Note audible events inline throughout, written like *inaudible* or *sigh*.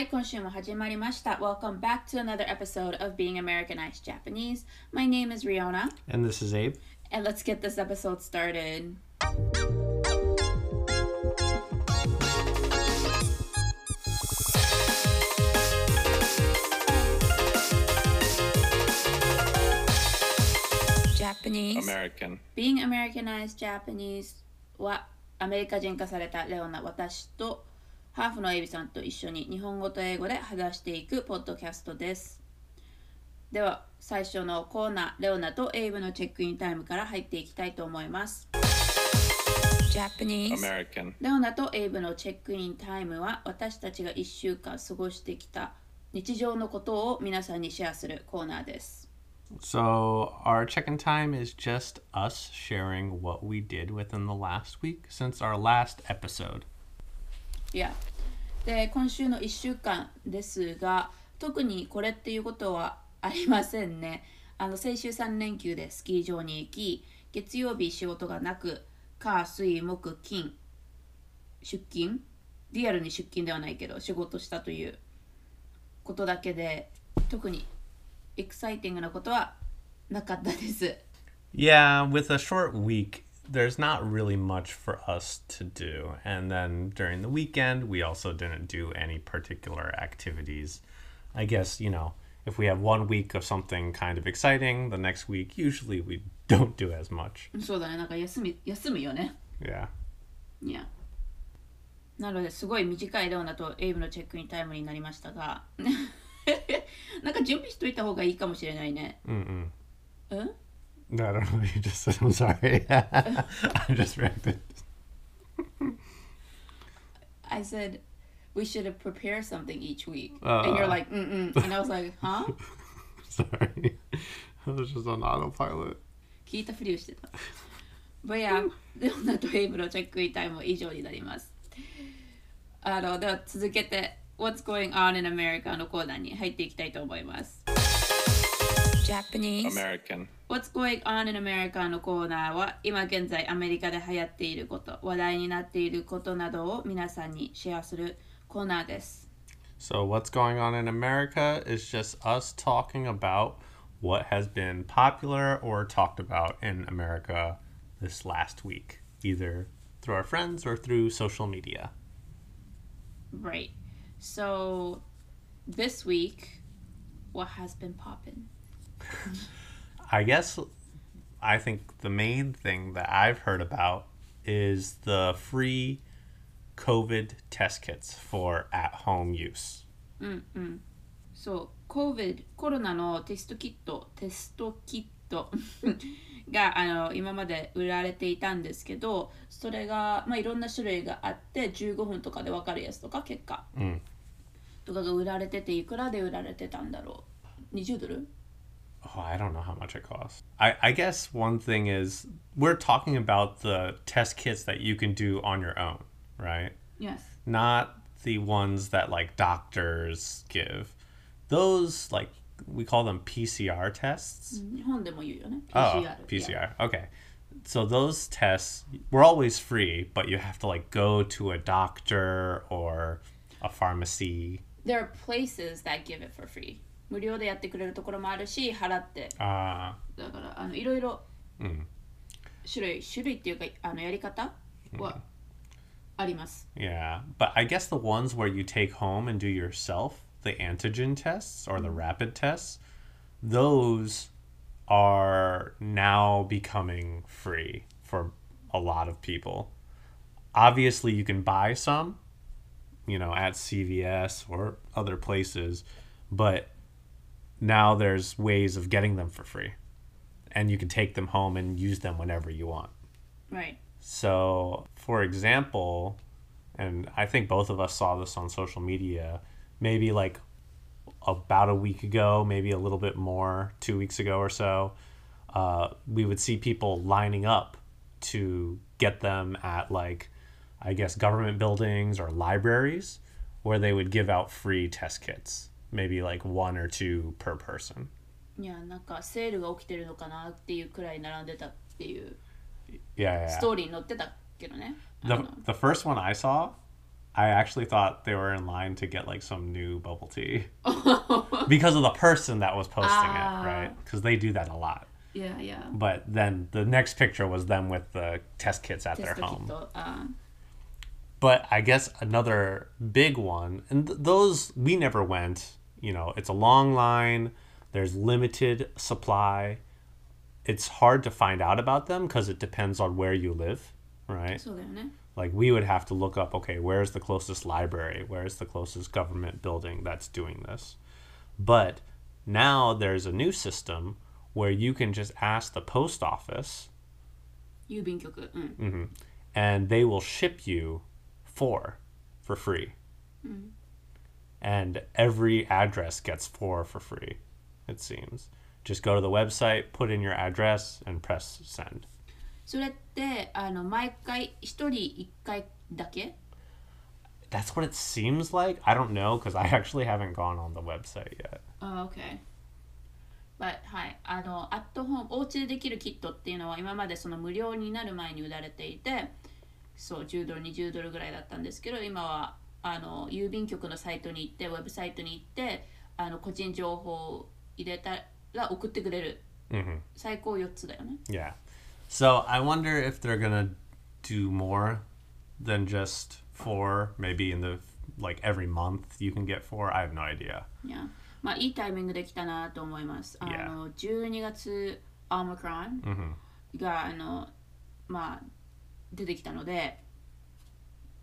はい、今週も始まりました。Welcome back to another episode of Being Americanized Japanese. My name is Riona, And this is Abe. and let's get this episode started. Japanese. American. Being Americanized Japanese はアメリカ人化されたレオナ私と ハーフのエイビさんと一緒に日本語と英語で話していくポッドキャストですでは最初のコーナーレオナとエイブのチェックインタイムから入っていきたいと思います Japanese American. レオナとエイブのチェックインタイムは私たちが1週間過ごしてきた日常のことを皆さんにシェアするコーナーです So, our check in time is just us sharing what we did within the last week since our last episode. いやで今週の1週間ですが特にこれっていうことはありませんね。あの先週3連休でスキー場に行き月曜日仕事がなく火水木金出勤リアルに出勤ではないけど仕事したということだけで特にエクサイティングなことはなかったです。Yeah, with a short week, there's not really much for us to do. And then during the weekend, we also didn't do any particular activities. I guess, you know, if we have one week of something kind of exciting, the next week, usually we *laughs* don't do as much. そうだねなんか休み休むよね Yeah. いやなのですごい短いレオナとエイブのチェックインタイムになりましたがなんか準備しといた方がいいかもしれないね Mm-mm. うん *laughs* No, I don't know what you just said. I'm sorry. *laughs* I just reacted. I said we should have prepared something each week Uh. and you're like mm-mm and I was like huh *laughs* Sorry. *laughs* I was just on autopilot. 聞いたふりをしてた But yeah レオナとエイブのチェックインタイムは以上になりますあのでは続けて What's going on in America のコーナーに入っていきたいと思います Japanese American. What's going on in America のコーナーは今現在アメリカで流行っていること話題になっていることなどを皆さんにシェアするコーナーです So, what's going on in America is just us talking about what has been popular or talked about in America this last week, either through our friends or through social media. Right So this week what has been popping *laughs* I guess I think the main thing that I've heard about is the free COVID test kits for at home use. そう COVID コロナのテストキットテストキットがあの今まで売られていたんですけどそれが、まあ、いろんな種類があって15分とかで分かるやつとか結果、とかが売られてていくらで売られてたんだろう？20ドル？oh, I don't know how much it costs. I, I guess one thing is we're talking about the test kits that you can do on your own, right? Yes. Not the ones that like doctors give. Those like we call them PCR tests. Mm-hmm. PCR, oh, PCR. Yeah. Okay. So those tests were always free, but you have to like go to a doctor or a pharmacy. There are places that give it for free. 無料でやってくれるところもあるし払って Uh, だからあのいろいろうん種類種類っていうかあのやり方はあります、 yeah, but I guess the ones where you take home and do yourself, the antigen tests or the rapid tests, those are now becoming free for a lot of people. Obviously, you can buy some, you know, at CVS or other places, but now there's ways of getting them for free. And you can take them home and use them whenever you want. Right So, for example, and I think both of us saw this on social media, maybe like about a week ago, maybe a little bit more, two weeks ago or so, uh, we would see people lining up to get them at like, I guess, government buildings or libraries where they would give out free test kits, maybe like one or two per person. いやなんかセールが起きてるのかなっていうくらい並んでたっていう Yeah, yeah. ストーリーに載ってたけどねあ the, の the first one I saw I actually thought they were in line to get like some new bubble tea *laughs* because of the person that was posting Ah. it, right? Because they do that a lot. yeah, yeah. But then the next picture was them with the test kits at テ their ストキッ home. ト。あ But I guess another big one, and th- those we never went. you know it's a long line there's limited supply. It's hard to find out about them because it depends on where you live right? Like we would have to look up okay where's the closest library? Where's the closest government building that's doing this? But now there's a new system where you can just ask the post office mm-hmm, and they will ship you four for free. Mm-hmm And every address gets four for free, it seems. Just go to the website, put in your address, and press send. それって、あの、毎回一人一回だけ That's what it seems like. I don't know because I actually haven't gone on the website yet. あ、OK。But はい、あの、アットホーム、お家でできるキットっていうのは今までその無料になる前に売られていて、そう、10ドル、20ドルぐらいだったんですけど、今は あの郵便局のサイトに行って、ウェブサイトに行って、あの個人情報を入れたら送ってくれる。hmm 最高4つだよね。Yeah. So I wonder if they're gonna do more than just four. Maybe in the like every month you can get four. I have no idea. いやまあ、いいタイミングできたなと思います。あ Yeah. の12月、アーマクロン hmm があの、まあ、出てきたので、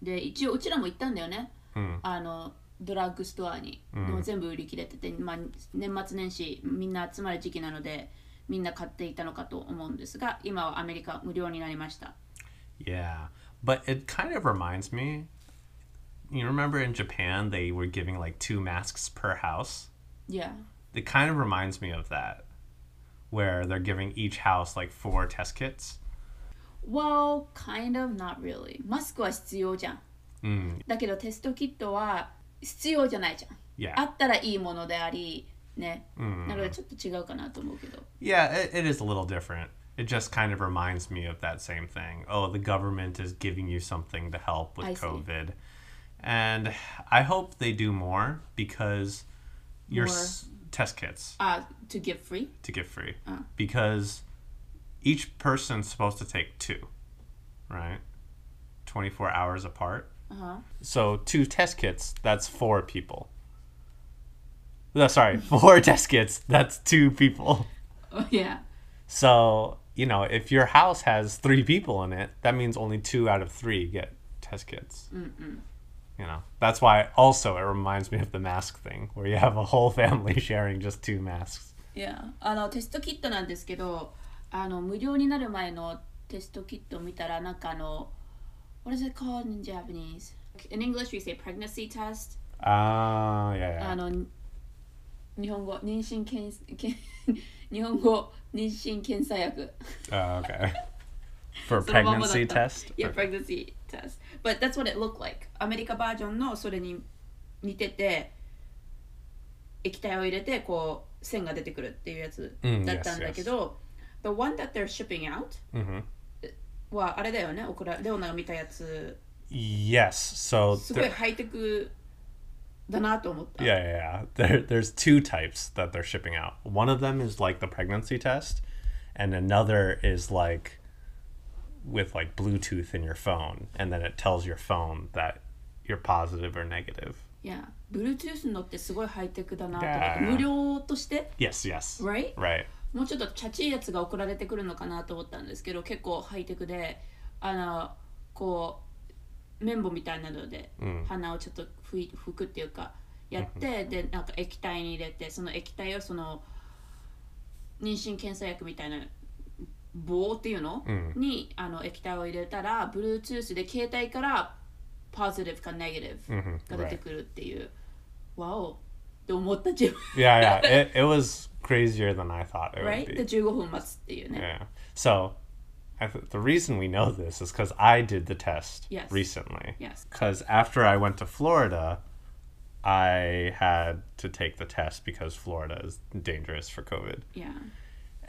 で、一応うちらも行ったんだよね。Mm. あのドラッグストアに、うんでも全部売り切れてて、まあ、年末年始みんな集まる時期なのでみんな買っていたのかと思うんですが今はアメリカ無料になりました Yeah, but it kind of reminds me. You remember in Japan they were giving like two masks per house. いや It kind of reminds me of that, where they're giving each house like four test kits. Well, kind of not really マスクは必要じゃん Mm, だけどテストキットは必要じゃないじゃん yeah, あったらいいものでありね、うんなのでちょっと違うかなと思うけど yeah. It, it is a little different. It just kind of reminds me of that same thing. Oh, the government is giving you something to help with I see. COVID, and I hope they do more because your More. s- test kits. あ to give free? to get free Oh. because each person's supposed to take two, right? 24 hours apart. あは So two test kits, that's four people. No, sorry, four *laughs* test kits, that's two people. Oh, yeah. So, you know, if your house has three people in it, that means only two out of three get test kits. You know, that's why also it reminds me of the mask thing, where you have a whole family *laughs* sharing just two masks. いやあのテストキットなんですけど あの無料になる前のテストキットを見たらなんかあの What is it called in Japanese? In English we say pregnancy test Ah, yeah, yeah. あの日本語妊娠検検日本語妊娠検査薬 Oh, okay. For そのまんまだ pregnancy った test? Yeah, Okay. pregnancy test. But that's what it looked like. アメリカバージョンのそれに似てて、液体を入れてこう線が出てくるっていうやつうんだったんだけど、The one that they're shipping out hmm はあれだよね、オクラレオナが見たやつ、 Yes. So すごい there, ハイテクだなと思った。 yeah, yeah, yeah. There, there's two types that they're shipping out. One of them is like the pregnancy test, and another is like with like Bluetooth in your phone, and then it tells your phone that you're positive or negative. いや、Bluetooth のってすごいハイテクだなと思っ Yeah. て、無料として、 Yes, yes. right? Right. もうちょっとチャチいやつが送られてくるのかなと思ったんですけど結構ハイテクであのこう綿棒みたいなのでうん。鼻をちょっと拭い拭くっていうかやって、でなんか液体に入れてその液体をその妊娠検査薬みたいな棒っていうの、うん。にあの液体を入れたら Bluetooth で携帯からポジティブかネガティブ Mhm, が出てくるっていう、わお って思った自分 Yeah, *laughs* yeah. it, it was crazier than I thought it right? would で be. 15分待つっていうね、 Yeah. So, I th- the reason we know this is because I did the test Yes. recently. Yes. Because after I went to Florida, I had to take the test because Florida is dangerous for COVID. Yeah.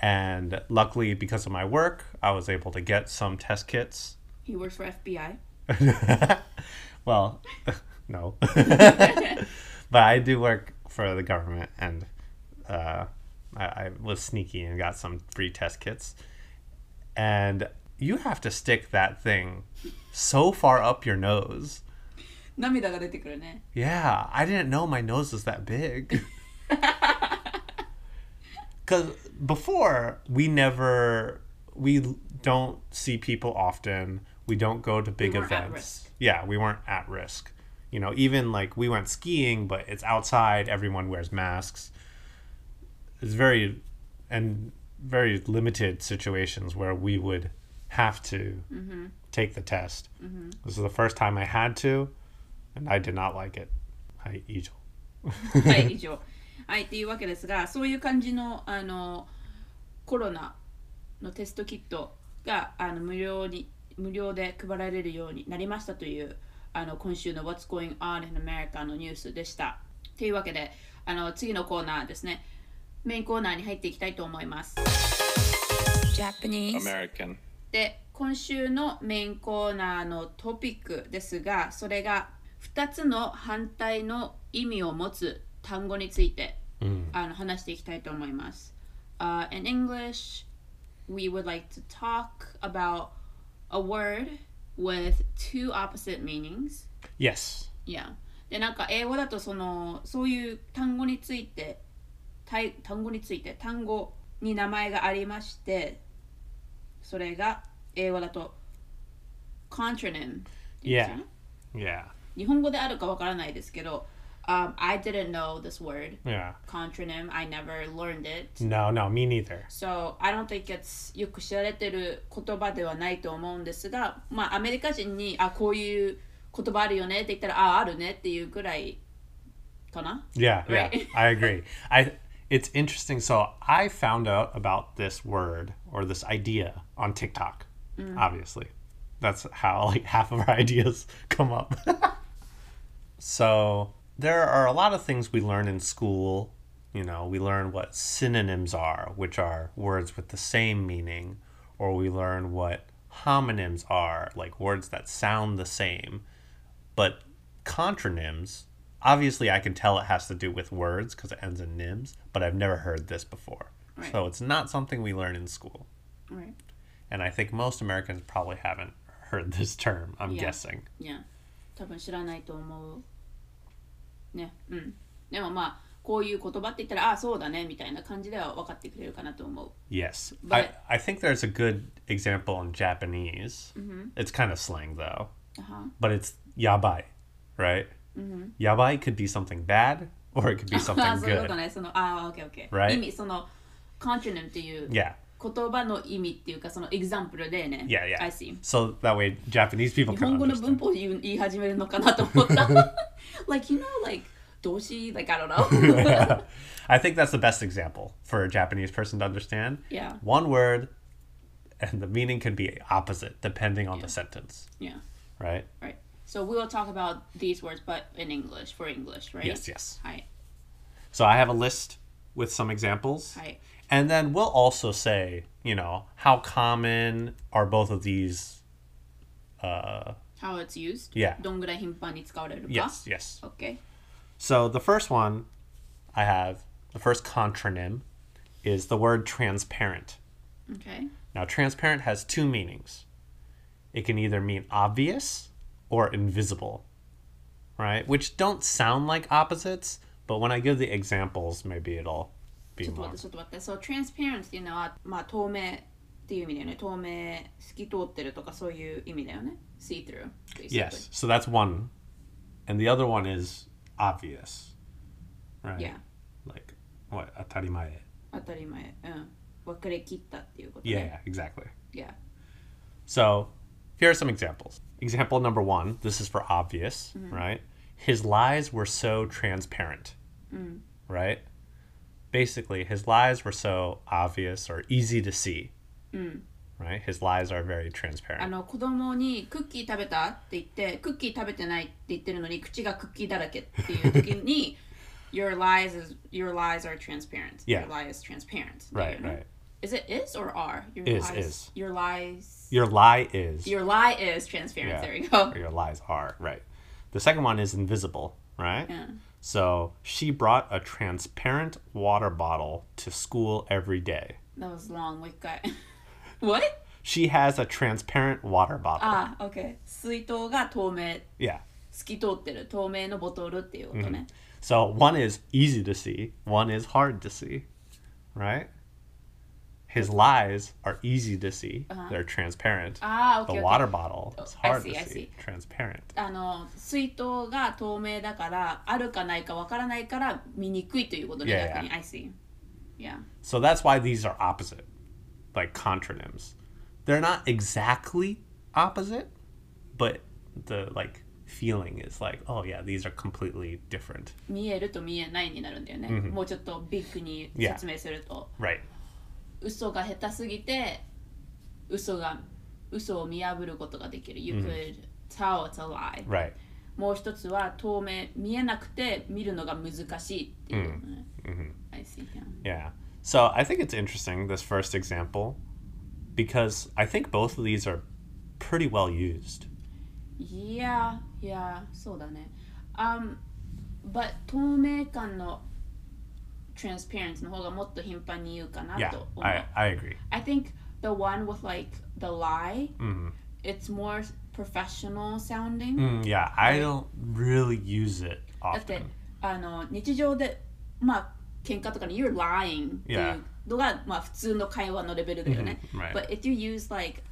And luckily, because of my work, I was able to get some test kits. He works for FBI. *laughs* Well, *laughs* no. but I do work for the government, and uh, I, I was sneaky and got some free test kits. And you have to stick that thing so far up your nose. 涙が出てくるね Yeah, I didn't know my nose was that big. *laughs* *laughs* Because before, we never, we don't see people often. We don't go to big weren't at events. risk. Yeah, we weren't at risk. You know, even like we went skiing, but it's outside, everyone wears masks. It's very, and very limited situations where we would have to take the test. This is the first time I had to, and I did not like it. はい、以上。はい以上はいっていうわけですがそういう感じのあのコロナのテストキットがあの無料に無料で配られるようになりましたという *laughs* あの今週の What's Going On in America のニュースでした。というわけであの次のコーナーですね。メインコーナーに入っていきたいと思います。Japanese. American. で今週のメインコーナーのトピックですがそれが2つの反対の意味を持つ単語について、あの話していきたいと思います。Uh, in English, we would like to talk about a word with two opposite meanings. Yes. Yeah. でなんか英語だとそのそういう単語について単単語について単語に名前がありましてそれが英語だと contronym って言うんですよね Yeah. 日本語であるかわからないですけど、um, I didn't know this word Yeah. contronym I never learned it No, no, me neither. So I don't think it's よく知られてる言葉ではないと思うんですが、まあアメリカ人にあこういう言葉あるよねって言ったらああるねっていうくらいかな Yeah, yeah. Right. I agree. *laughs* I it's interesting. So I found out about this word or this idea on TikTok. Obviously. That's how like half *laughs* of our ideas come up. *laughs* so there are a lot of things we learn in school. You know, we learn what synonyms are, which are words with the same meaning, or we learn what homonyms are, like words that sound the same. But contronyms, obviously, I can tell it has to do with words because it ends in nyms, but I've never heard this before. Right. So it's not something we learn in school. Right. And I think most Americans probably haven't heard this term, I'm Yeah. guessing. いや多分知らないと思う ねうんでもまあこういう言葉って言ったらあそうだねみたいな感じでは分かってくれるかなと思う Yes. But- I, I think there's a good example in Japanese. It's kind of slang, though. But it's yabai, right? Yabai could be something bad or it could be あ something そういうこ good. とねそのあオッケーオッケー Right. 意味その contronym っていう Yeah. 言葉の意味っていうかその example でね Yeah, yeah. I see So that way Japanese people 日 can 本語の understand. 文法言う言い始めるのかなと思った like *laughs* you know like 動詞 like I don't know *laughs* *laughs* I think that's the best example for a Japanese person to understand. Yeah. One word and the meaning can be opposite depending on the sentence, yeah right? right so we will talk about these words but in English for English right Yes, yes. はい So I have a list with some examples. はい And then we'll also say, you know, how common are both of these? Uh, how it's used Yeah. どんぐらい頻繁に使われるか yes, yes. OK So the first one I have, the first contronym is the word transparent. OK Now, transparent has two meanings. It can either mean obvious or invisible, right? Which don't sound like opposites, but when I give the examples, maybe it'll be ちょっと more. 待ってちょっと待ってそう transparent っていうのはまあ透明っていう意味だよね透明透き通ってるとかそういう意味だよね see through basically. Yes, so that's one. And the other one is obvious, right? Yeah. Like, what? Atarimae. 当たり前うん分かれ切ったっていうこと Yeah, ね yeah, exactly. yeah So here are some examples. Example number one this is for obvious, right? His lies were so transparent, right? Basically, his lies were so obvious or easy to see, right? His lies are very あ transparent. の子供にクッキー食べたって言ってクッキー食べてないって言ってるのに口がクッキーだらけっていう時に *laughs* Your lies is your lies are transparent. Yeah. Your lie is transparent. Right, だよね right. Is it is or are? Your Is, lies, is. Your lies Your lie is, Your lie is transparent. Yeah. There we go. or your lies are, right? The second one is invisible, right? Yeah. So she brought a transparent water bottle to school every day. That was long. もう一回。*laughs* What? She has a transparent water bottle. あ、OK。水筒が透明。 Yeah. 透き通ってる透明のボトルっていうことね。 So one is easy to see, one is hard to see, right? His lies are easy to see. They're transparent. ああ、 The OK。 water bottle is I hard see, to I see. see. Transparent. あの水筒が透明だからあるかないかわからないから見にくいということで Yeah, 逆に yeah. I see yeah So that's why these are opposite, like contronyms. They're not exactly opposite, but the like feeling is like, oh yeah, these are completely different. 見えると見えないになるんだよね、もうちょっとビッグに Yeah. 説明すると、 Right. 嘘が下手すぎて嘘が嘘を見破ることができる You could tell it's a lie、Right. もう一つは透明見えなくて見るのが難しいっていうね、I see yeah. Yeah. So I think it's interesting, this first example, because I think both of these are pretty well used. いやいやそうだね。Um, but 透明感の transparency の方がもっと頻繁に言うかな Yeah, と思う。 I, I agree. I think the one with like the lie, Mhm. it's more professional sounding. Mm, yeah, I don't really use it だって、 often. あの日常で、まあ、喧嘩とかに You're lying ってい Yeah. うのが、まあ、普通の会話のレベルだよね。 Mhm, right. But if you use like,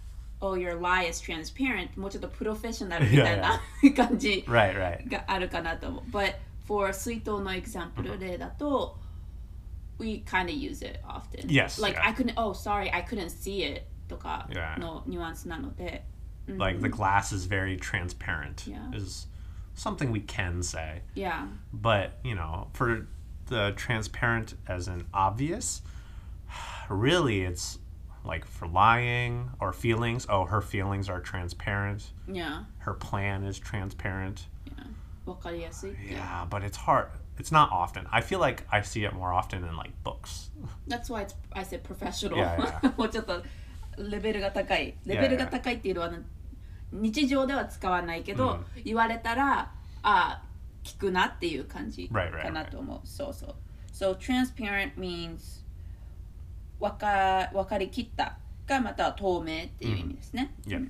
oh, your lie is transparent, もうちょっとプロフェッショナルみたいな*laughs* *laughs* 感じ Right, right. があるかなと思う。But for 水筒の example 例だと、 we kind of use it often. Yes, Like, yeah. I couldn't, oh, sorry, I couldn't see it とか Yeah. のニュアンスなので。 Like the glass is very transparent, Yeah. is something we can say. Yeah. But, you know, for the transparent as in obvious, *sighs* really it's like for lying or feelings. Oh, her feelings are transparent. Yeah. Her plan is transparent. Yeah. わかりやすいっていう。 Yeah, but it's hard. It's not often. I feel like I see it more often in like books. That's why it's, I said professional. Yeah, yeah. *laughs* もうちょっとレベルが高い。レベルが高いっていうのは、日常では使わないけど、言われたら、あ聞くなっていう感じ Right, right, かなと思う。そうそう。So transparent means わかわかりきったかまたは透明っていう意味ですね。 Yeah.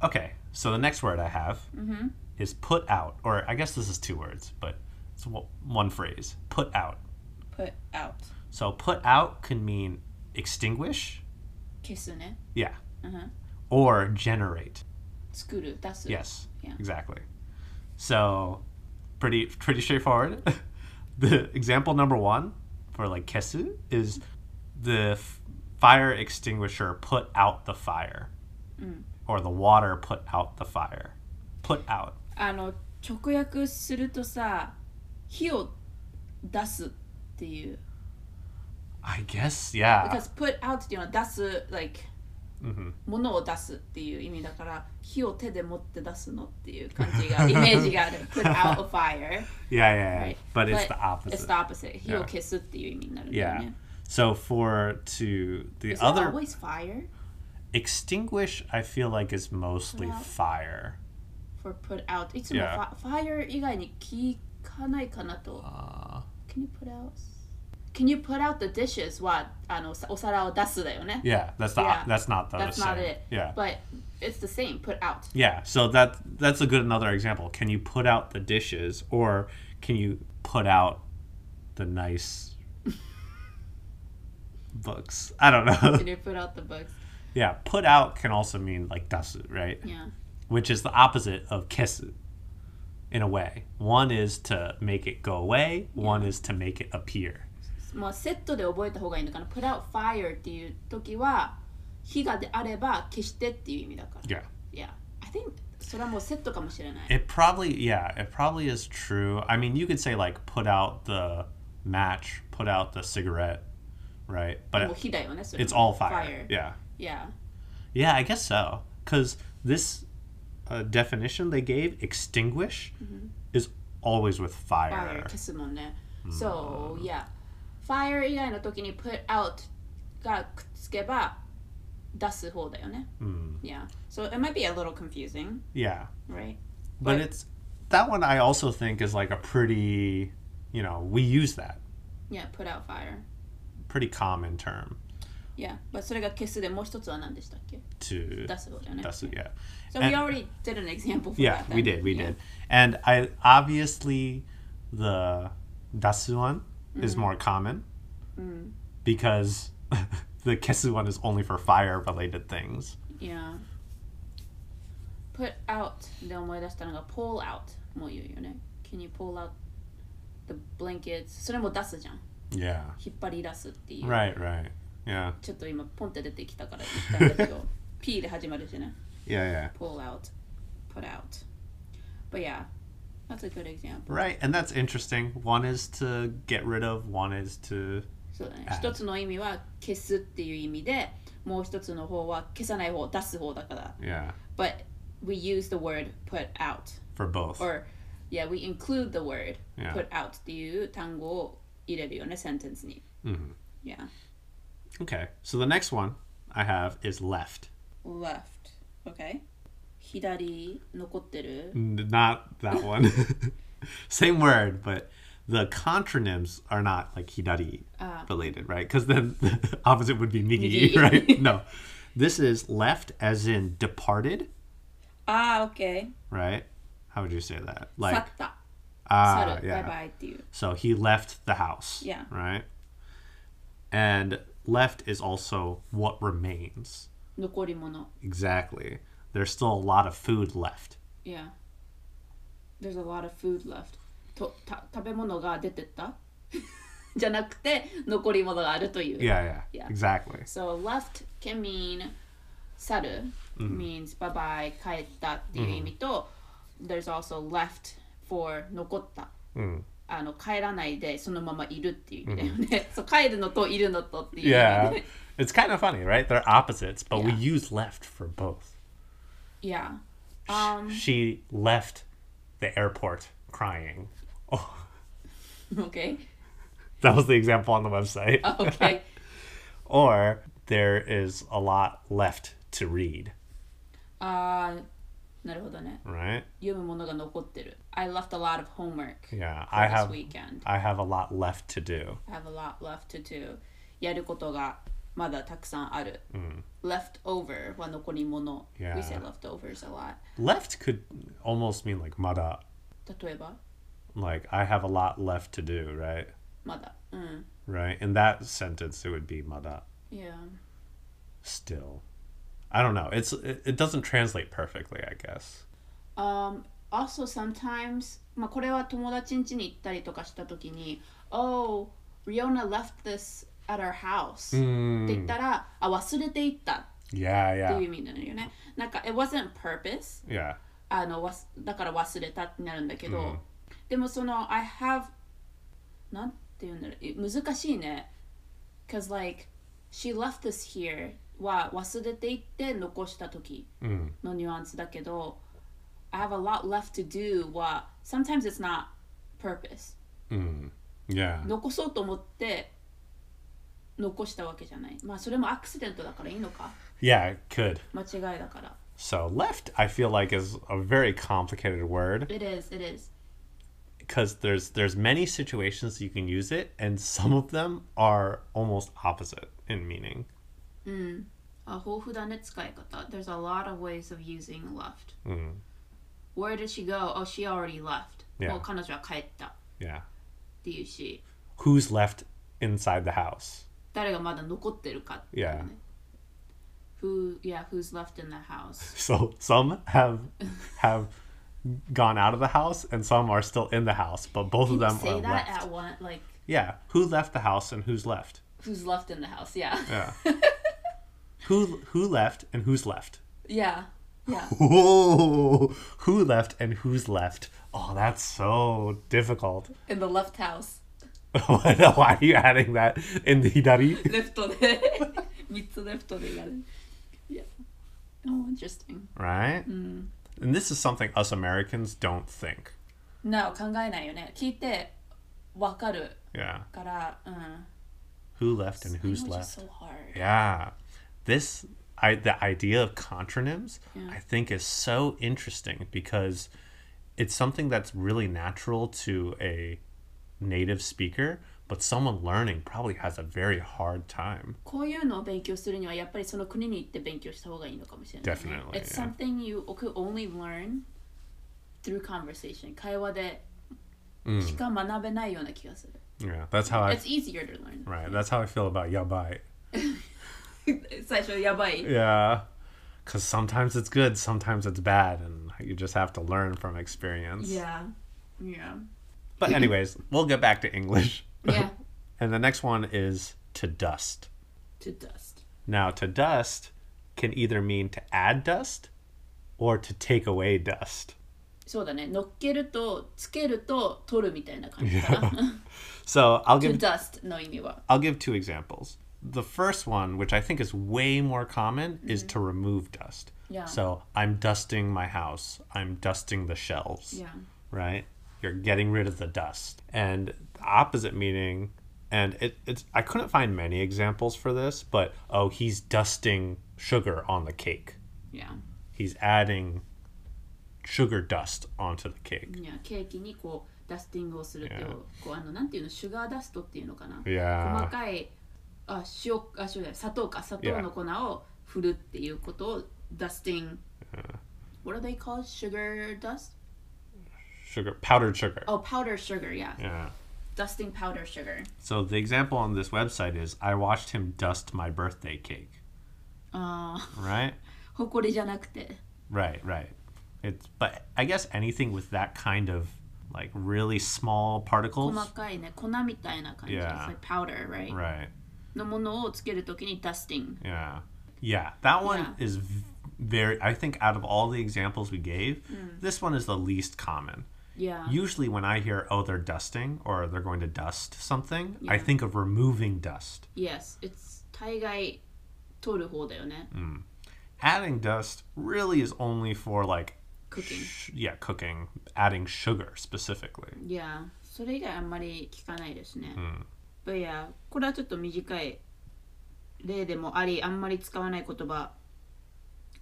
Okay, so the next word I have is put out, or I guess this is two words, but it's o- one phrase. Put out. put out So put out can mean extinguish, 消すね。 yeah, うん or generate. 作る出す。 Yes, Yeah. exactly. So pretty pretty straightforward. *laughs* the example number one for like kesu is the f- fire extinguisher put out the fire, or the water put out the fire. Put out. あの直訳するとさ 火を出すっていう I guess, yeah. because put out っていうのは出す like Mhm. 物を出すっていう意味だから火を手で持って出すのっていう感じがイメージがある *laughs* put out a fire Yeah, yeah, yeah. right But it's the It's opposite. the opposite 火を Yeah. 消すっていう意味になるんだよ Yeah. ね So for to the Is it other always fire extinguish, I feel like is mostly Put out. fire. for put out いつも Yeah. fi- fire 以外に聞 かないかなと Uh, Can you put out Can you put out the dishes はあのお皿を出すだよね yeah, that's the Yeah. that's not the That's same. not it. Yeah. But it's the same. Put out. Yeah, so that that's a good another example. Can you put out the dishes or can you put out the nice *laughs* books? I don't know. Can you put out the books? yeah, put out can also mean like dasu, right? Yeah. Which is the opposite of kesu in a way. One is to make it go away, one is to make it appear. まあセットで覚えた方がいいのかな。Put out fire っていう時は火がであれば消してっていう意味だから。 Yeah. Yeah. I think それはもうセットかもしれない。 It probably yeah, it probably is true. I mean, you could say like put out the match, put out the cigarette, right? もう But 火だよね。それ it's も all fire. Yeah. Yeah. Yeah, I guess so. Cuz this uh, definition they gave, extinguish, is always with Fire fire. 消すもんね。So, yeah. Fire 以外の時に put out がくっつけば出す方だよね。 Hmm. Yeah. So it might be a little confusing, Yeah. right? But But- it's that one I also think is like a pretty, you know, we use that. Yeah, put out fire. Pretty common term Yeah, but それが消すでもう一つは何でしたっけ to 出す方だよね。 that's yeah. So And- we already did an example for Yeah, that. we then. did, we Yeah. did. And I obviously the dasu one is more common because *laughs* the kesu one is only for fire related things. Yeah. Put out で思い出したのが pull out も言うよね。Can you pull out the blankets? それも出すじゃん。 Yeah. 引っ張り出すっていう。 Right, right. Yeah. ちょっと今ポンって出てきたから言ったんだけど *laughs* P で始まるしね。 Yeah, yeah. pull out, put out. But yeah, that's a good example. Right, and that's interesting. One is to get rid of, one is to そうだね。 Add. 一つの意味は消すっていう意味で、もう一つの方は消さない方、出す方だから。 yeah, But we use the word put out. for both. Or, yeah, we include the word Yeah. put out っていう単語を入れるよね、センテンスに。 Mhm. Yeah. Okay. So the next one I have is left. Left. Okay. 左残ってる N- Not that *laughs* one. *laughs* Same word, but the contronyms are not like hidari Ah. related, right? Because then the *laughs* opposite would be migi, Migi. right? No. This is left as in departed, ああ、OK。 right? How would you say that? 去 Like った。 ah, 去る。 yeah. バイバイっていう。 So he left the house. Yeah. Right? And left is also what remains. 残り物。 Exactly. There's still a lot of food left. Yeah. There's a lot of food left. とた食べ物が出てったじゃなくて残り物があるという。 Yeah, yeah. *laughs* Yeah. Exactly. So left can mean 去る、means bye bye 帰ったっていう意味と、there's also left for 残った。 Mm. あの帰らないでそのままいるっていう意味だよね。そう帰るのといるのとっていう意味 Yeah. で。It's kind of funny, right? They're opposites, but we Yeah. use left for both. yeah. Um, She left the airport crying. Oh, okay. that was the example on the website. Okay. or there is a lot left to read, あーなるほどね。right? 読むものが残ってる。I left a lot of homework Yeah. for I this have weekend. I have a lot left to do. I have a lot left to do. やることがまだたくさんある。left over は残り物。 Yeah. We say leftovers a lot. Left could almost mean like mada. 例えば Like I have a lot left to do, right? まだ。うん。 Right. In that sentence, it would be mada. Yeah. Still, I don't know. It's it, it doesn't translate perfectly, I guess. Um, also sometimes まあこれは友達ん家に行ったりとかした時に Oh, Riona left this at our house、って言ったらあ忘れていった。Yeah, っていう意味なのよね。なんか it wasn't purpose. Yeah. あのわすだから忘れたってなるんだけど、でもその I have なんて言うんだろう。え難しいね。Cause like she left this here. は忘れていって残した時のニュアンスだけど、I have a lot left to do は sometimes it's not purpose Yeah. 残そうと思って残したわけじゃないまあそれもアクシデントだからいいのか Yeah, it could. 間違いだから So left, I feel like is a very complicated word It is, it is because there's there's many situations you can use it, and some of them are almost opposite in meaning. あ豊富だね使い方 There's a lot of ways of using left、 Where did she go? Oh, she already left、 Yeah. もう彼女は帰ったっ Yeah. ていうし Who's left inside the house? 誰がまだ残ってるかっていうね Who, yeah, who's left in the house *laughs* So some have have gone out of the house, and some are still in the house, but both Can of you them say are that left. at one, like Yeah. Who left the house and who's left? who's left in the house yeah Yeah. *laughs* who who left and who's left? yeah yeah *laughs* Whoa! Who left and who's left? Oh, that's so difficult. in the left house *laughs* Why are you adding that in the hidari? レフトで3つレフトでやる Yeah Oh, interesting Right? And this is something us Americans don't think. No 考えないよね聞いてわかる Yeah. からうん Who left and who's Language is left? so hard Yeah. This I the idea of contronyms Yeah. I think is so interesting because it's something that's really natural to a native speaker, but someone learning probably has a very hard time. こういうのを勉強するにはやっぱりその国に行って勉強した方がいいのかもしれない、ね。 Definitely, It's yeah. something you could only learn through conversation. 会話で Mm. しか学べないような気がする。 Yeah, that's how I It's easier to learn. right. That's how I feel about yabai. *laughs* *laughs* 最初やばい。 Yeah, because sometimes it's good, sometimes it's bad, and you just have to learn from experience. Yeah. Yeah. But anyways, we'll get back to English. Yeah. *laughs* And the next one is to dust. To dust. Now, to dust can either mean to add dust or to take away dust. そうだね。乗っけると、つけると、取るみたいな感じかな。 *laughs* So I'll to give dust の意味は。 I'll give two examples. The first one, which I think is way more common, is to remove dust. Yeah. So I'm dusting my house. I'm dusting the shelves. Yeah. Right? You're getting rid of the dust. And the opposite meaning, and it, it's I couldn't find many examples for this, but oh, he's dusting sugar on the cake. Yeah. He's adding sugar dust onto the cake. いやケーキにこうダスティングをすると、 Yeah. こうあのなんていうのシュガーダストっていうのかな、 Yeah. 細かい あ塩あ塩じゃない砂糖か砂糖の粉を振るっていうことをダスティング What are they called? Sugar dust? Sugar, powdered sugar. Oh, powder sugar, yeah. Yeah. Dusting powder sugar. So the example on this website is I watched him dust my birthday cake. ああ、 Right? *laughs* ほこりじゃなくて。 Right, right. It's but I guess anything with that kind of like really small particles. 細かいね、粉みたいな感じ。 Yeah. It's like powder, right? Right. のものをつけるときにダスティング。 Yeah. Yeah, that one Yeah. is v- very I think out of all the examples we gave, Mm. this one is the least common. Yeah. Usually when I hear oh they're dusting or they're going to dust something, I Yeah. think of removing dust. Yes, it's 大概取る方だよね。 Adding dust really is only for like Cooking. sh- yeah, cooking, adding sugar specifically. いや、それ以外あんまり聞かないですね。 But yeah, これはちょっと短い例でもあり、あんまり使わない言葉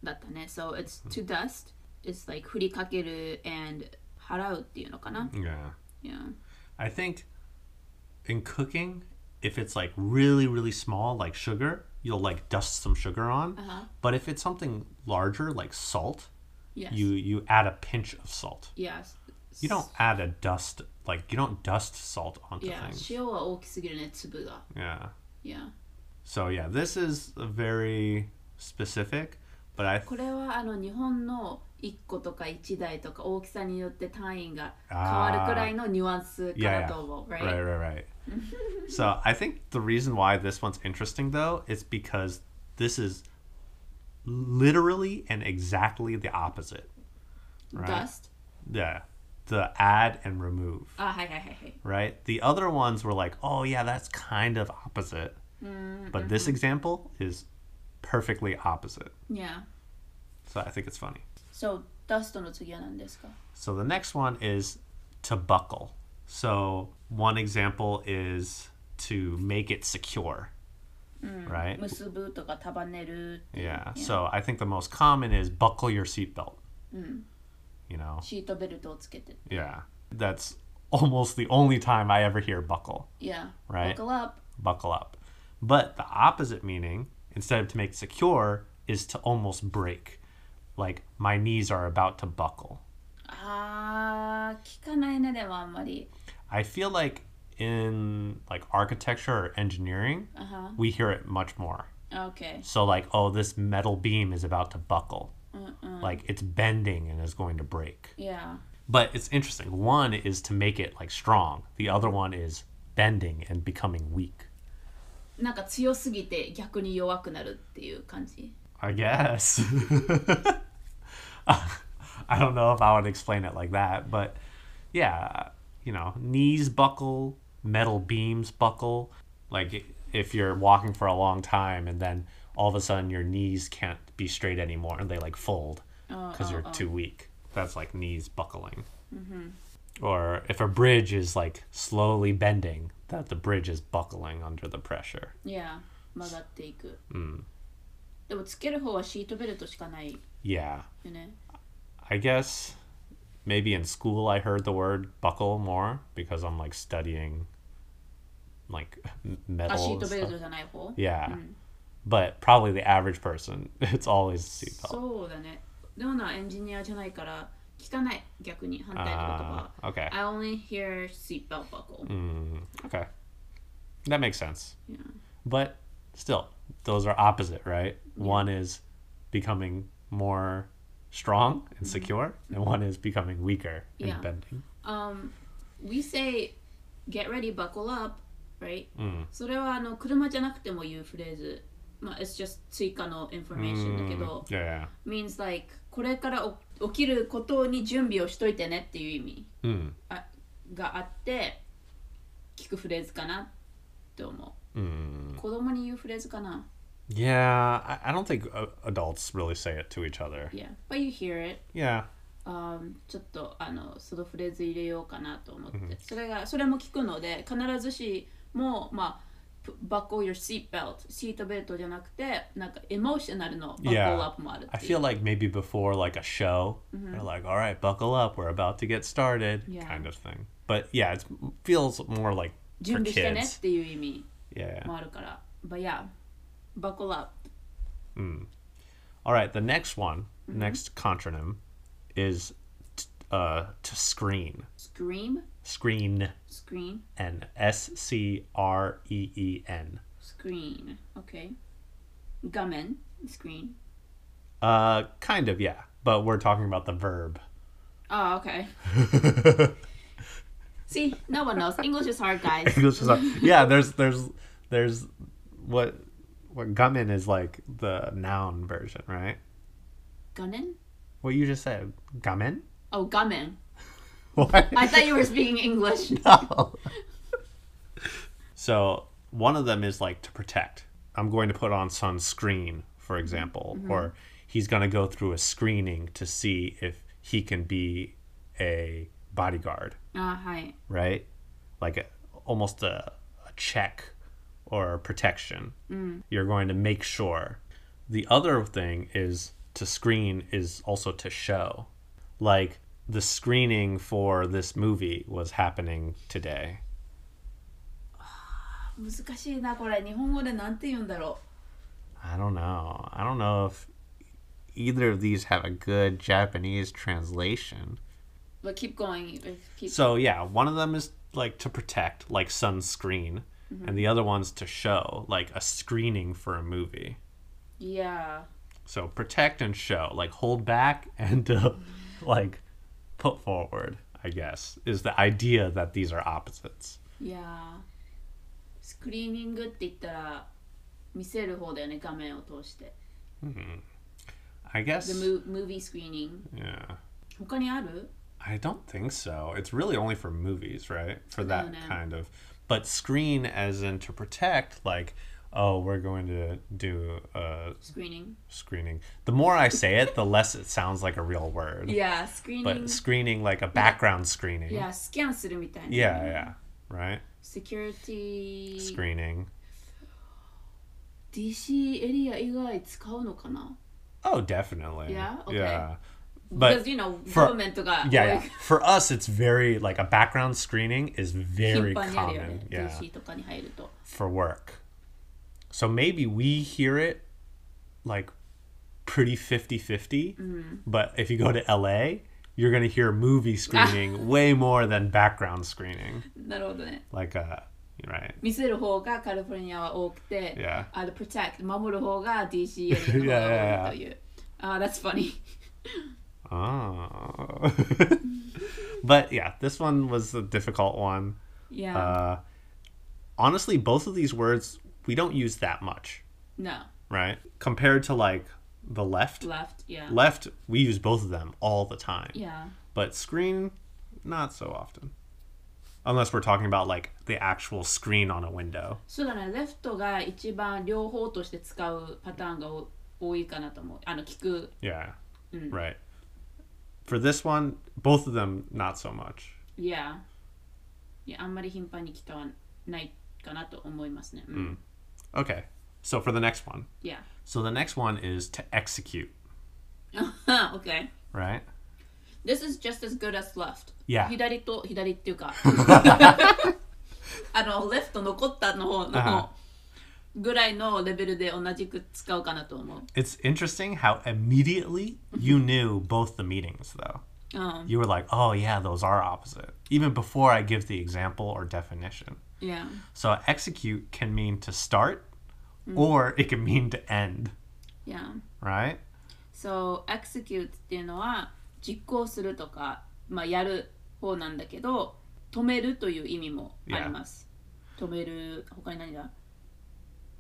だったね。So it's to dust. It's like 振りかける and 払うっていうのかな。 Yeah. Yeah. I think in cooking, if it's like really, really small, like sugar, you'll like dust some sugar on. Uh-huh. But if it's something larger, like salt, Yes. you you add a pinch of salt. Yes. You don't add a dust like you don't dust salt onto Yeah, things. 塩は大きすぎるね、粒が。 Yeah. Yeah. So yeah, this is a very specific, but I これはあの日本の1個とか1台とか大きさによって単位が変わるくらいのニュアンスか yeah, な yeah. と思う。 right, Right? right, right. *laughs* so I think the reason why this one's interesting though is because this is literally and exactly the opposite. Right. Dust? Yeah. The add and remove, あ、はいはいはいはい。 right? The other ones were like, oh yeah, that's kind of opposite. But this example is perfectly opposite. Yeah. So I think it's funny. So, ダストの次は何ですか So the next one is to buckle. So one example is to make it secure. Right? 結ぶとか束ねるっていう Yeah. So I think the most common is buckle your seatbelt. You know? シートベルトをつけて。 Yeah. That's almost the only time I ever hear buckle. Yeah. Right. Buckle up. Buckle up. But the opposite meaning, instead of to make secure, is to almost break. Like my knees are about to buckle. あー、聞かないね、でもあんまり。 I feel like in like architecture or engineering, Uh-huh. we hear it much more. Okay. So like, oh, this metal beam is about to buckle. Like it's bending and is going to break. Yeah. But it's interesting. One is to make it like strong. The other one is bending and becoming weak. なんか強すぎて逆に弱くなるっていう感じ。 I guess. *laughs* I don't know if I would explain it like that, but yeah, you know, knees buckle, metal beams buckle. Like if you're walking for a long time and then all of a sudden your knees can't be straight anymore and they like fold because you're too weak. That's like knees buckling. Or if a bridge is like slowly bending, that the bridge is buckling under the pressure. Yeah. 曲がっていく。でもつける方はシートベルトしかないよ Yeah. ね。 I guess maybe in school I heard the word buckle more because I'm like studying like m- あ metal シー and トベル stuff. トじゃない方 Yeah. But probably the average person, *laughs* it's always a seatbelt. そうだねでもなエンジニアじゃないから聞かない逆に反対の言葉 Uh, okay. I only hear seatbelt buckle、 Mm, okay. That makes sense. Yeah. But still, those are opposite, right? One is becoming more strong and secure, and one is becoming weaker and Yeah. bending. um, we say get ready buckle up right、Mm. それはあの車じゃなくても言うフレーズ まあ it's just 追加の information だけ Mm, ど、yeah. means like これからお起きることに準備をしといてねっていう意味 Mm. あがあって聞くフレーズかなって思う、Mm. 子供に言うフレーズかな Yeah, I, I don't think uh, adults really say it to each other. Yeah but you hear it Yeah. um, ちょっとあのそのフレーズ入れようかなと思って、それがそれも聞くので必ずしもまあ buckle your seat belt シートベルトじゃなくてなんかエモーショナルの buckle Yeah. up もあるって I いう feel like maybe before like a show, they're like, "All right, buckle up, we're about to get started," Yeah. kind of thing. But yeah, it feels more like 準 for 備してねっ kids. ていう意味 Yeah. もあるから、but yeah buckle up All right, the next one, next contronym is t- uh, to screen. Scream. Screen. Screen. And S C R E E N. Screen. Okay. Gummin. Screen. Uh, kind of, yeah. But we're talking about the verb. Oh, okay. *laughs* See, no one knows. English is hard, guys. English is hard. *laughs* Yeah, there's there's there's what what gummin is like the noun version, right? Gunnin? What you just said. Gummin? Oh, gumming. What? I thought you were speaking English. *laughs* No. *laughs* so one of them is like to protect. I'm going to put on sunscreen, for example, mm-hmm. or he's going to go through a screening to see if he can be a bodyguard. Ah, uh, hi. Right? Like a, almost a, a, check or protection. Mm. You're going to make sure. The other thing is to screen is also to show. Like the screening for this movie was happening today. *sighs* I don't know. I don't know if either of these have a good Japanese translation. But keep going. Keep... So yeah, one of them is like to protect, like sunscreen, mm-hmm. and the other one's to show, like a screening for a movie. Yeah. So protect and show, like hold back and uh, *laughs* like put forward, I guess, is the idea that these are opposites. いやスクリーニングって言ったら見せる方だよね画面を通して I guess. The mo- movie screening yeah. 他にある I don't think so. It's really only for movies, right? For that no. kind of. But screen as in to protect, like, oh, we're going to do a screening screening. The more I say it, the less it sounds like a real word. いやスクリーニン But グ screening, like a background screening. いやスキャンするみたいな Yeah, yeah. Right? security Screening. DC エリア以外使うのかな Oh, definitely. Yeah? Okay. Yeah. But Because you know for- government が yeah, yeah. like, For us, it's very, like, a background screening is 頻 very 繁にあるよね common. Yeah. DC とかに入ると for work. So maybe we hear it like pretty 50 50. But if you go to LA, you're going to hear movie screening *laughs* way more than background screening. なるほどね Like, uh, right. 見せる方がカリフォルニアは多くて、 Yeah. あの protect 守る方が DC エリアの方が多いという。あ、that's funny. Oh. *laughs* *laughs* but yeah, this one was a difficult one. Yeah. Uh, honestly, both of these words we don't use that much, no. right? Compared to like the left. Left. Yeah. Left, we use both of them all the time. yeah. But screen, not so often. Unless we're talking about like the actual screen on a window. そうだね。レフトが一番両方として使うパターンがお多いかなと思う。あの聞く。 Yeah. Right. For this one, both of them not so much. Yeah. いや、あんまり頻繁に使わないかなと思いますね。うん。 Okay. So for the next one. Yeah. So the next one is to execute, *laughs* okay. right? This is just as good as left. Yeah. 左と左っていうか*laughs* *laughs* あのレフト残ったの方の Uh-huh. ぐらいのレベルで同じく使うかなと思う。 It's interesting how immediately you knew both the meanings, though. うん。 You were like, oh, yeah, those are opposite, even before I give the example or definition. Yeah. So, execute can mean to start, or it can mean to end, Yeah. right? So, execute っていうのは実行するとか、まあ、やる方なんだけど、止めるという意味もあります。止める、他に何だ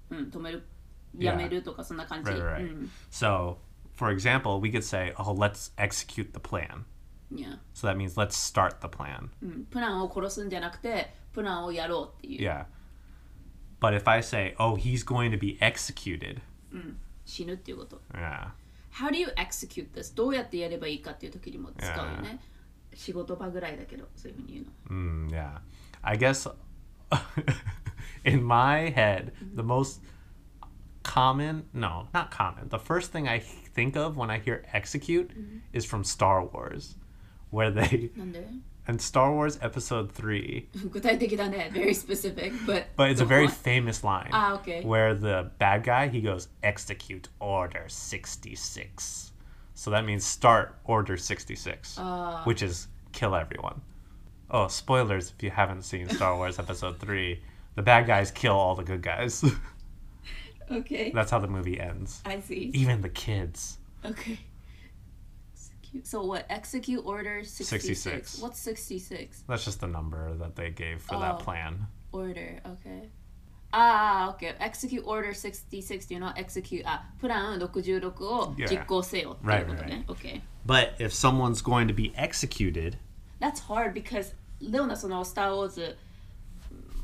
うん、止める、Yeah. やめるとかそんな感じ。Right, right, right. うん。So, for example, we could say, oh, let's execute the plan. Yeah. So that means let's start the plan. うん、プランを殺すんじゃなくて、プランをやろうっていう。Yeah. But if I say, oh, he's going to be executed, 死ぬっていうこと。 yeah. How do you execute this? どうやってやればいいかっていう時にも使うよね。仕事場ぐらいだけど、そういうふうに言うの。 Mm, yeah. I guess *laughs* in my head, the most common, no, not common. The first thing I think of when I hear execute is from Star Wars, where they, *laughs* なんで in Star Wars Episode 3, *laughs* 具体的だね。very specific. But, *laughs* but it's a go very on. famous line. Ah, okay. Where the bad guy, he goes, execute order 66. So that means start order 66, which is kill everyone. Oh, spoilers if you haven't seen Star Wars Episode *laughs* 3. The bad guys kill all the good guys. Okay. That's how the movie ends. I see. Even the kids. Okay. Execute. So what? Execute order 66. 66. What's 66? That's just the number that they gave for Oh. that plan. Order. Okay. ああ、OK。execute order 66っていうのは execute、あ、プラン66を Yeah. 実行せよっていうことね。 Right, OK。 But if someone's going to be executed, That's hard because レオナそのスター・ウォーズ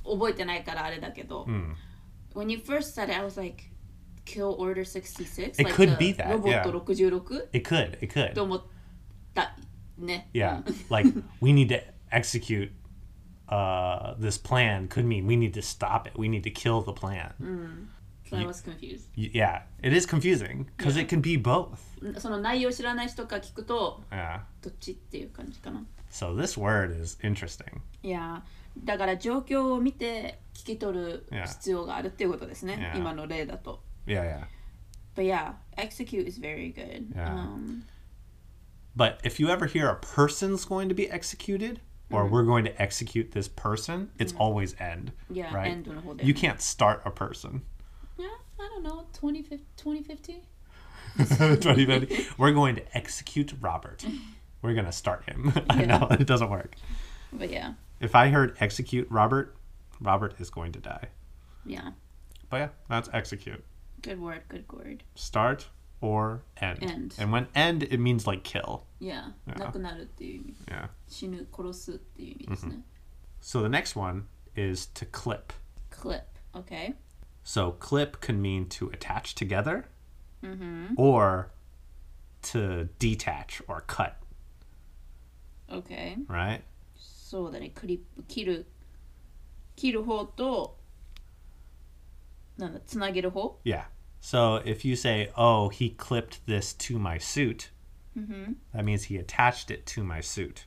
覚えてないからあれだけど、When you first said it, I was like, kill order 66? It like could the be that, ロボット yeah. 66? it could. It could. と思っ たね。 Yeah. like we need to execute uh, this plan could mean we need to stop it. We need to kill the plan. So I was confused. Y- Yeah. It is confusing because it can be both. その内容知らない人が聞くと、 Yeah. どっちっていう感じかな。 So this word is interesting. いやだから状況を見て聞き取る Yeah. 必要があるっていうことですね。 Yeah. 今の例だと。 Yeah, yeah. But yeah, execute is very good. Yeah. Um, but if you ever hear a person's going to be executed, or mm-hmm. we're going to execute this person, it's mm-hmm. always end. Yeah, right? end a whole day. You can't start a person. Yeah, I don't know, 2050? 2050. *laughs* we're going to execute Robert. We're going to start him. *laughs* Yeah. I know, it doesn't work. But yeah. If I heard execute Robert, Robert is going to die. Yeah. But yeah, that's execute. Good word, good word. Start, or end. End. And when end, it means like kill. Yeah, Yeah. なくなるっていう意味。 Yeah. 死ぬ、殺すっていう意味ですね。 So the next one is to clip. clip, okay? So clip can mean to attach together or to detach or cut, Okay. right? そうだね、クリップ、切る、切る方と、なんだ、つなげる方 Yeah. So if you say, "Oh, he clipped this to my suit," that means he attached it to my suit,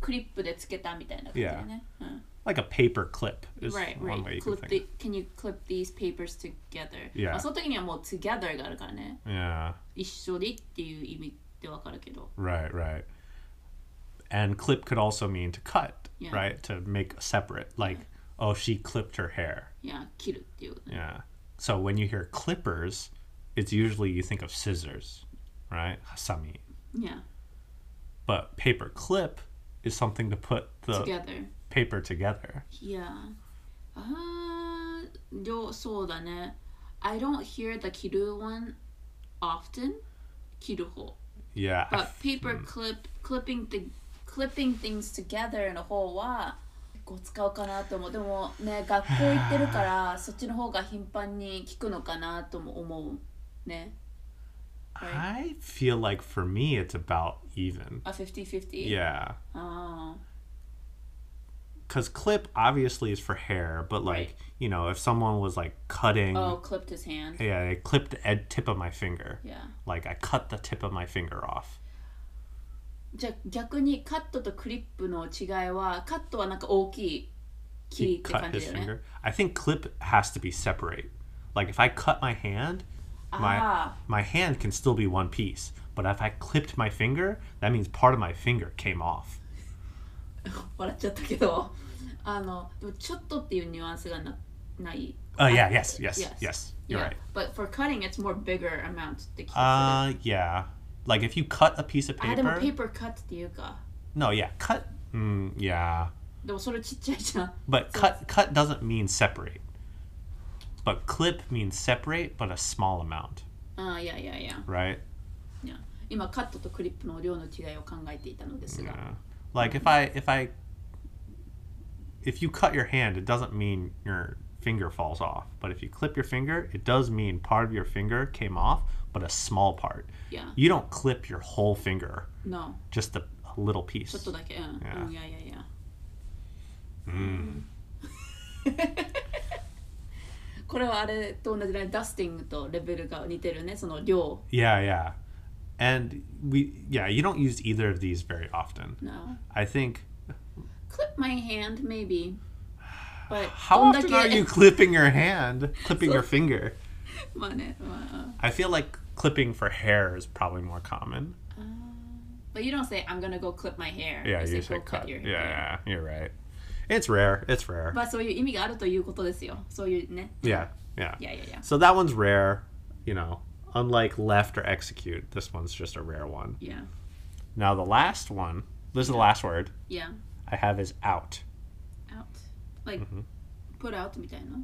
クリップでつけたみたいな感じだね。うん。 like a paper clip is Right, one right. way you can Clip think. the, can you clip these papers together? Yeah. まあ、その時にはもう together があるからね。 Yeah. 一緒にっていう意味でわかるけど。 Right, right. And clip could also mean to cut, Yeah. right? To make separate. Like, oh, she clipped her hair. いや、切るっていうことね。 Yeah. So when you hear clippers, it's usually you think of scissors, right? Hasami. いや、 But paper clip is something to put the together. paper together. いや、あー、両そうだね。I don't hear the 切る one often. 切る方。 Yeah. I But *laughs* paper clip, clipping the, clipping things together の方は結 構使うかなと思う。でもね、学校行ってるからそっちの方が頻繁に聞くのかなとも思う。ね。 I feel like for me it's about even. あ、50-50? Yeah. あ Because clip obviously is for hair, but like, Right. you know, if someone was like cutting,あ。Oh, clipped his hand. yeah, they clipped the ed- tip of my finger. Yeah. Like I cut the tip of my finger off. じゃあ逆にカットとクリップの違いはカットはなんか大きい切り He って感じ his だよね finger. I think clip has to be separate. Like if I cut my hand, my Ah. my hand can still be one piece. But if I clipped my finger, that means part of my finger came off. 笑っちゃったけどあのでもちょっとっていうニュアンスがなない Oh yeah, yes, yes, Yes. yes. You're right. But for cutting it's more bigger amount Uh, yeah. Like if you cut a piece of あでも paper. ペーパーカットっていうか No, yeah, cut. Mm, yeah, でもそれちっちゃいじゃん but cut cut doesn't mean separate. But clip means separate, but a small amount, あいやいやいや right? いや今カットとクリップの量の違いを考えていたのですが、 Yeah. Like if I if I if you cut your hand, it doesn't mean your finger falls off. But if you clip your finger, it does mean part of your finger came off, but a small part. いや You don't clip your whole finger, No just a, a little ちょ piece. っとだけうん、 Yeah. うん、いやいやいや Mm. これはあれと同じでダスティングとレベルが似てるねその量 Yeah, yeah. *laughs* And we yeah, you don't use either of these very often. No I think clip my hand maybe but how *sighs* どんだ often け are you clipping *laughs* your hand? Clipping your finger? *laughs* まあね、まあ、 I feel like clipping for hair is probably more common. But you don't say I'm gonna go clip my hair Yeah, you you say say go cut cut. your Yeah, hair yeah, you're right. It's rare. It's rare. まあそういう意味があるということですよそういうね Yeah, yeah. いやいやいや So that one's rare, you know. Unlike left or execute, this one's just a rare one. いや Now the last one, this is the last word いや I have is out. out like Mm-hmm. put out みたいな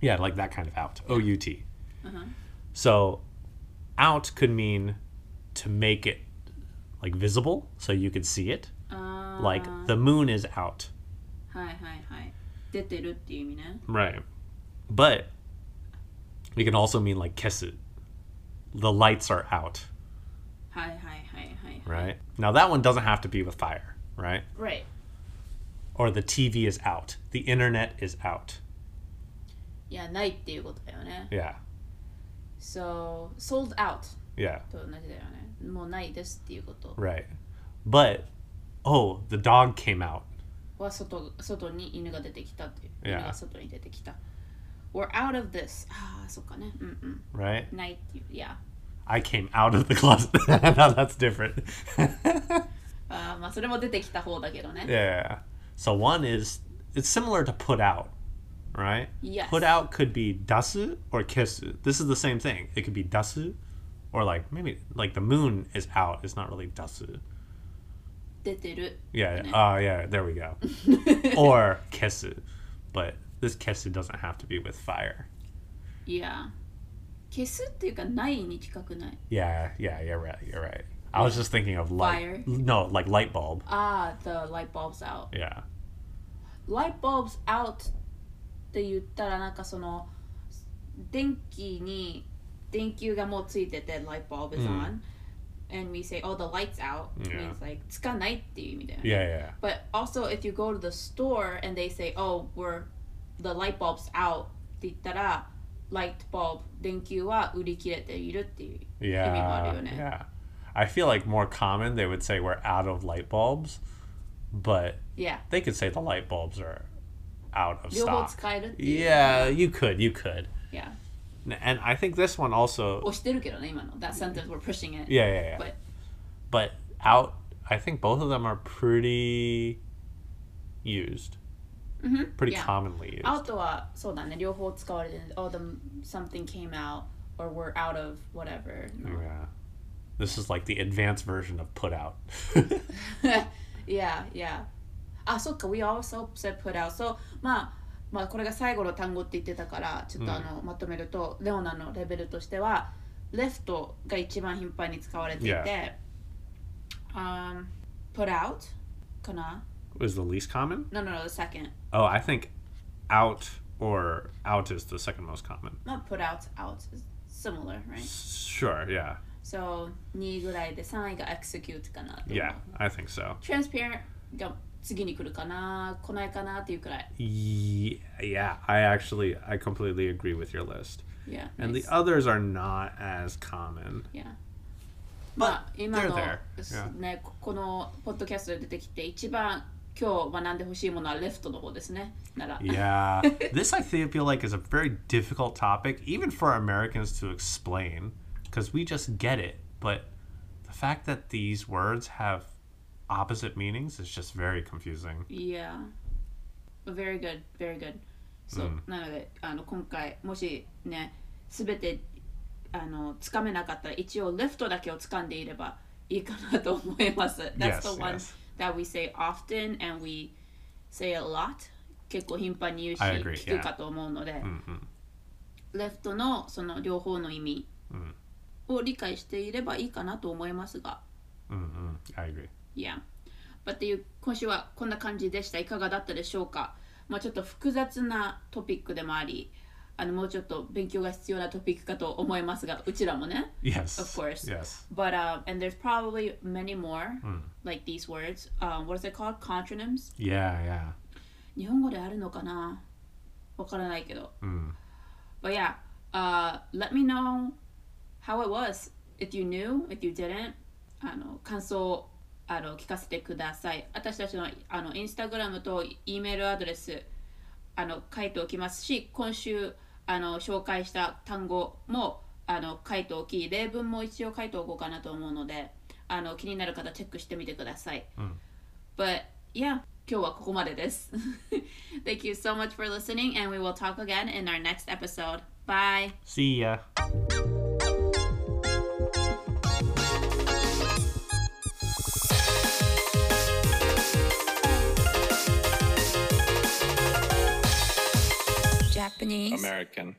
Yeah, like that kind of out. O U T. Uh-huh. So out could mean to make it like visible so you could see it. あー Like the moon is out. はいはいはい出てるっていう意味ね Right. But it can also mean like kesu. The lights are out, はいはいはいはい right? Now that one doesn't have to be with fire, right? right Or the TV is out. The internet is out. いやないっていうことだよね Yeah. So sold out Yeah. と同じだよねもうないですっていうこと Right. But oh, the dog came out. は外外に犬が出てきたっていう Yeah. 犬が外に出てきた We're out of this ああそっかねうんう Right? んないっていういや I came out of the closet. *laughs* no, that's different. あーまあそれも出てきた方だけどね yeah. So one is it's similar to put out, right? Yes. Put out could be dasu or kesu. This is the same thing. It could be dasu or like maybe like the moon is out. It's not really dasu. Yeah. Oh, yeah. There we go. *laughs* or kesu. But this kesu doesn't have to be with fire. Yeah. Kesu Yeah, yeah, you're right. You're right. I was just thinking of light. Fire. No, like light bulb. Ah, the light bulb's out. Yeah. Light bulb's out って言ったらなんかその電気に電球がもうついてて light bulb is on、and we say oh the lights out Yeah. means like つかないっていう意味だよね Yeah. Yeah. But also, if you go to the store and they say, "Oh, we're the light bulb's out," って言ったら、light bulb 電球は売り切れているっていう意味もある Yeah, よね。 yeah. I feel like more common they would say we're out of light bulbs, but Yeah. they could say the light bulbs are out of 両方 stock. 使えるっていう。 Yeah, you could, you could. Yeah. And I think this one also 押してるけどね、今の。That sentence we're pushing it. Yeah, yeah, yeah. But But out I think both of them are pretty used. Mhm, Pretty yeah. commonly used. out はそうだね、両方使われてる。Oh, the something came out or we're out of whatever. Yeah. This is like the advanced version of put out. *laughs* yeah, yeah. あ、そっか、we also said put out. So, まあ、まあ、これが最後の単語って言ってたから、ちょっとあの、まとめると、レオナのレベルとしては、left が一番頻繁に使われていて、Yeah. um, put out かな is the least common? No, no, no, the second. Oh, I think out or out is the second most common. まあ、put out, out is similar, right? Sure, yeah. So, 2位ぐらいで3位が execute かな Yeah, I think so. transparent が次に来るかな来ないかなっていうくらい。 Ye- Yeah, I actually I completely agree with your list. Yeah. And nice. the others are not as common. Yeah. まあ、今 they're の there. Yeah. ね、ここのポッドキャストで出てきて一番今日学んでほしいものはレフトの方ですね。なら。 Yeah. *laughs* this I feel feel like is a very difficult topic, even for Americans to explain, because we just get it. But the fact that these words have opposite meanings is just very confusing. Yeah. Very good, very good. そう、なのであの今回もしねすべてあのつかめなかったら一応レフトだけを掴んでいればいいかなと思います。That's Yes, the one yes. that we say often and we say a lot. 結構頻繁に言うし agree, 聞くかと思うので、レフトのその両方の意味を理解していればいいかなと思いますが。Mm-mm. I agree. Yeah. But っていう今週はこんな感じでした。いかがだったでしょうかまあちょっと複雑なトピックでもあり、あのもうちょっと勉強が必要なトピックかと思いますが、うちらもね。Yes. Of course. Yes. But um, and there's probably many more like these words. Um, what is it called? Contronyms? Yeah, yeah. 日本語であるのかなわからないけど。Mm. But yeah, uh, let me know how it was. If you knew, if you didn't, あの感想あの聞かせてください。私たちのあのインスタグラムと E メールアドレスあの書いておきますし、今週あの紹介した単語もあの書いておき、例文も一応書いておこうかなと思うので、あの気になる方チェックしてみてください。But yeah, 今日はここまでです。*laughs* Thank you so much for listening, and we will talk again in our next episode. Bye. See ya. Japanese. American.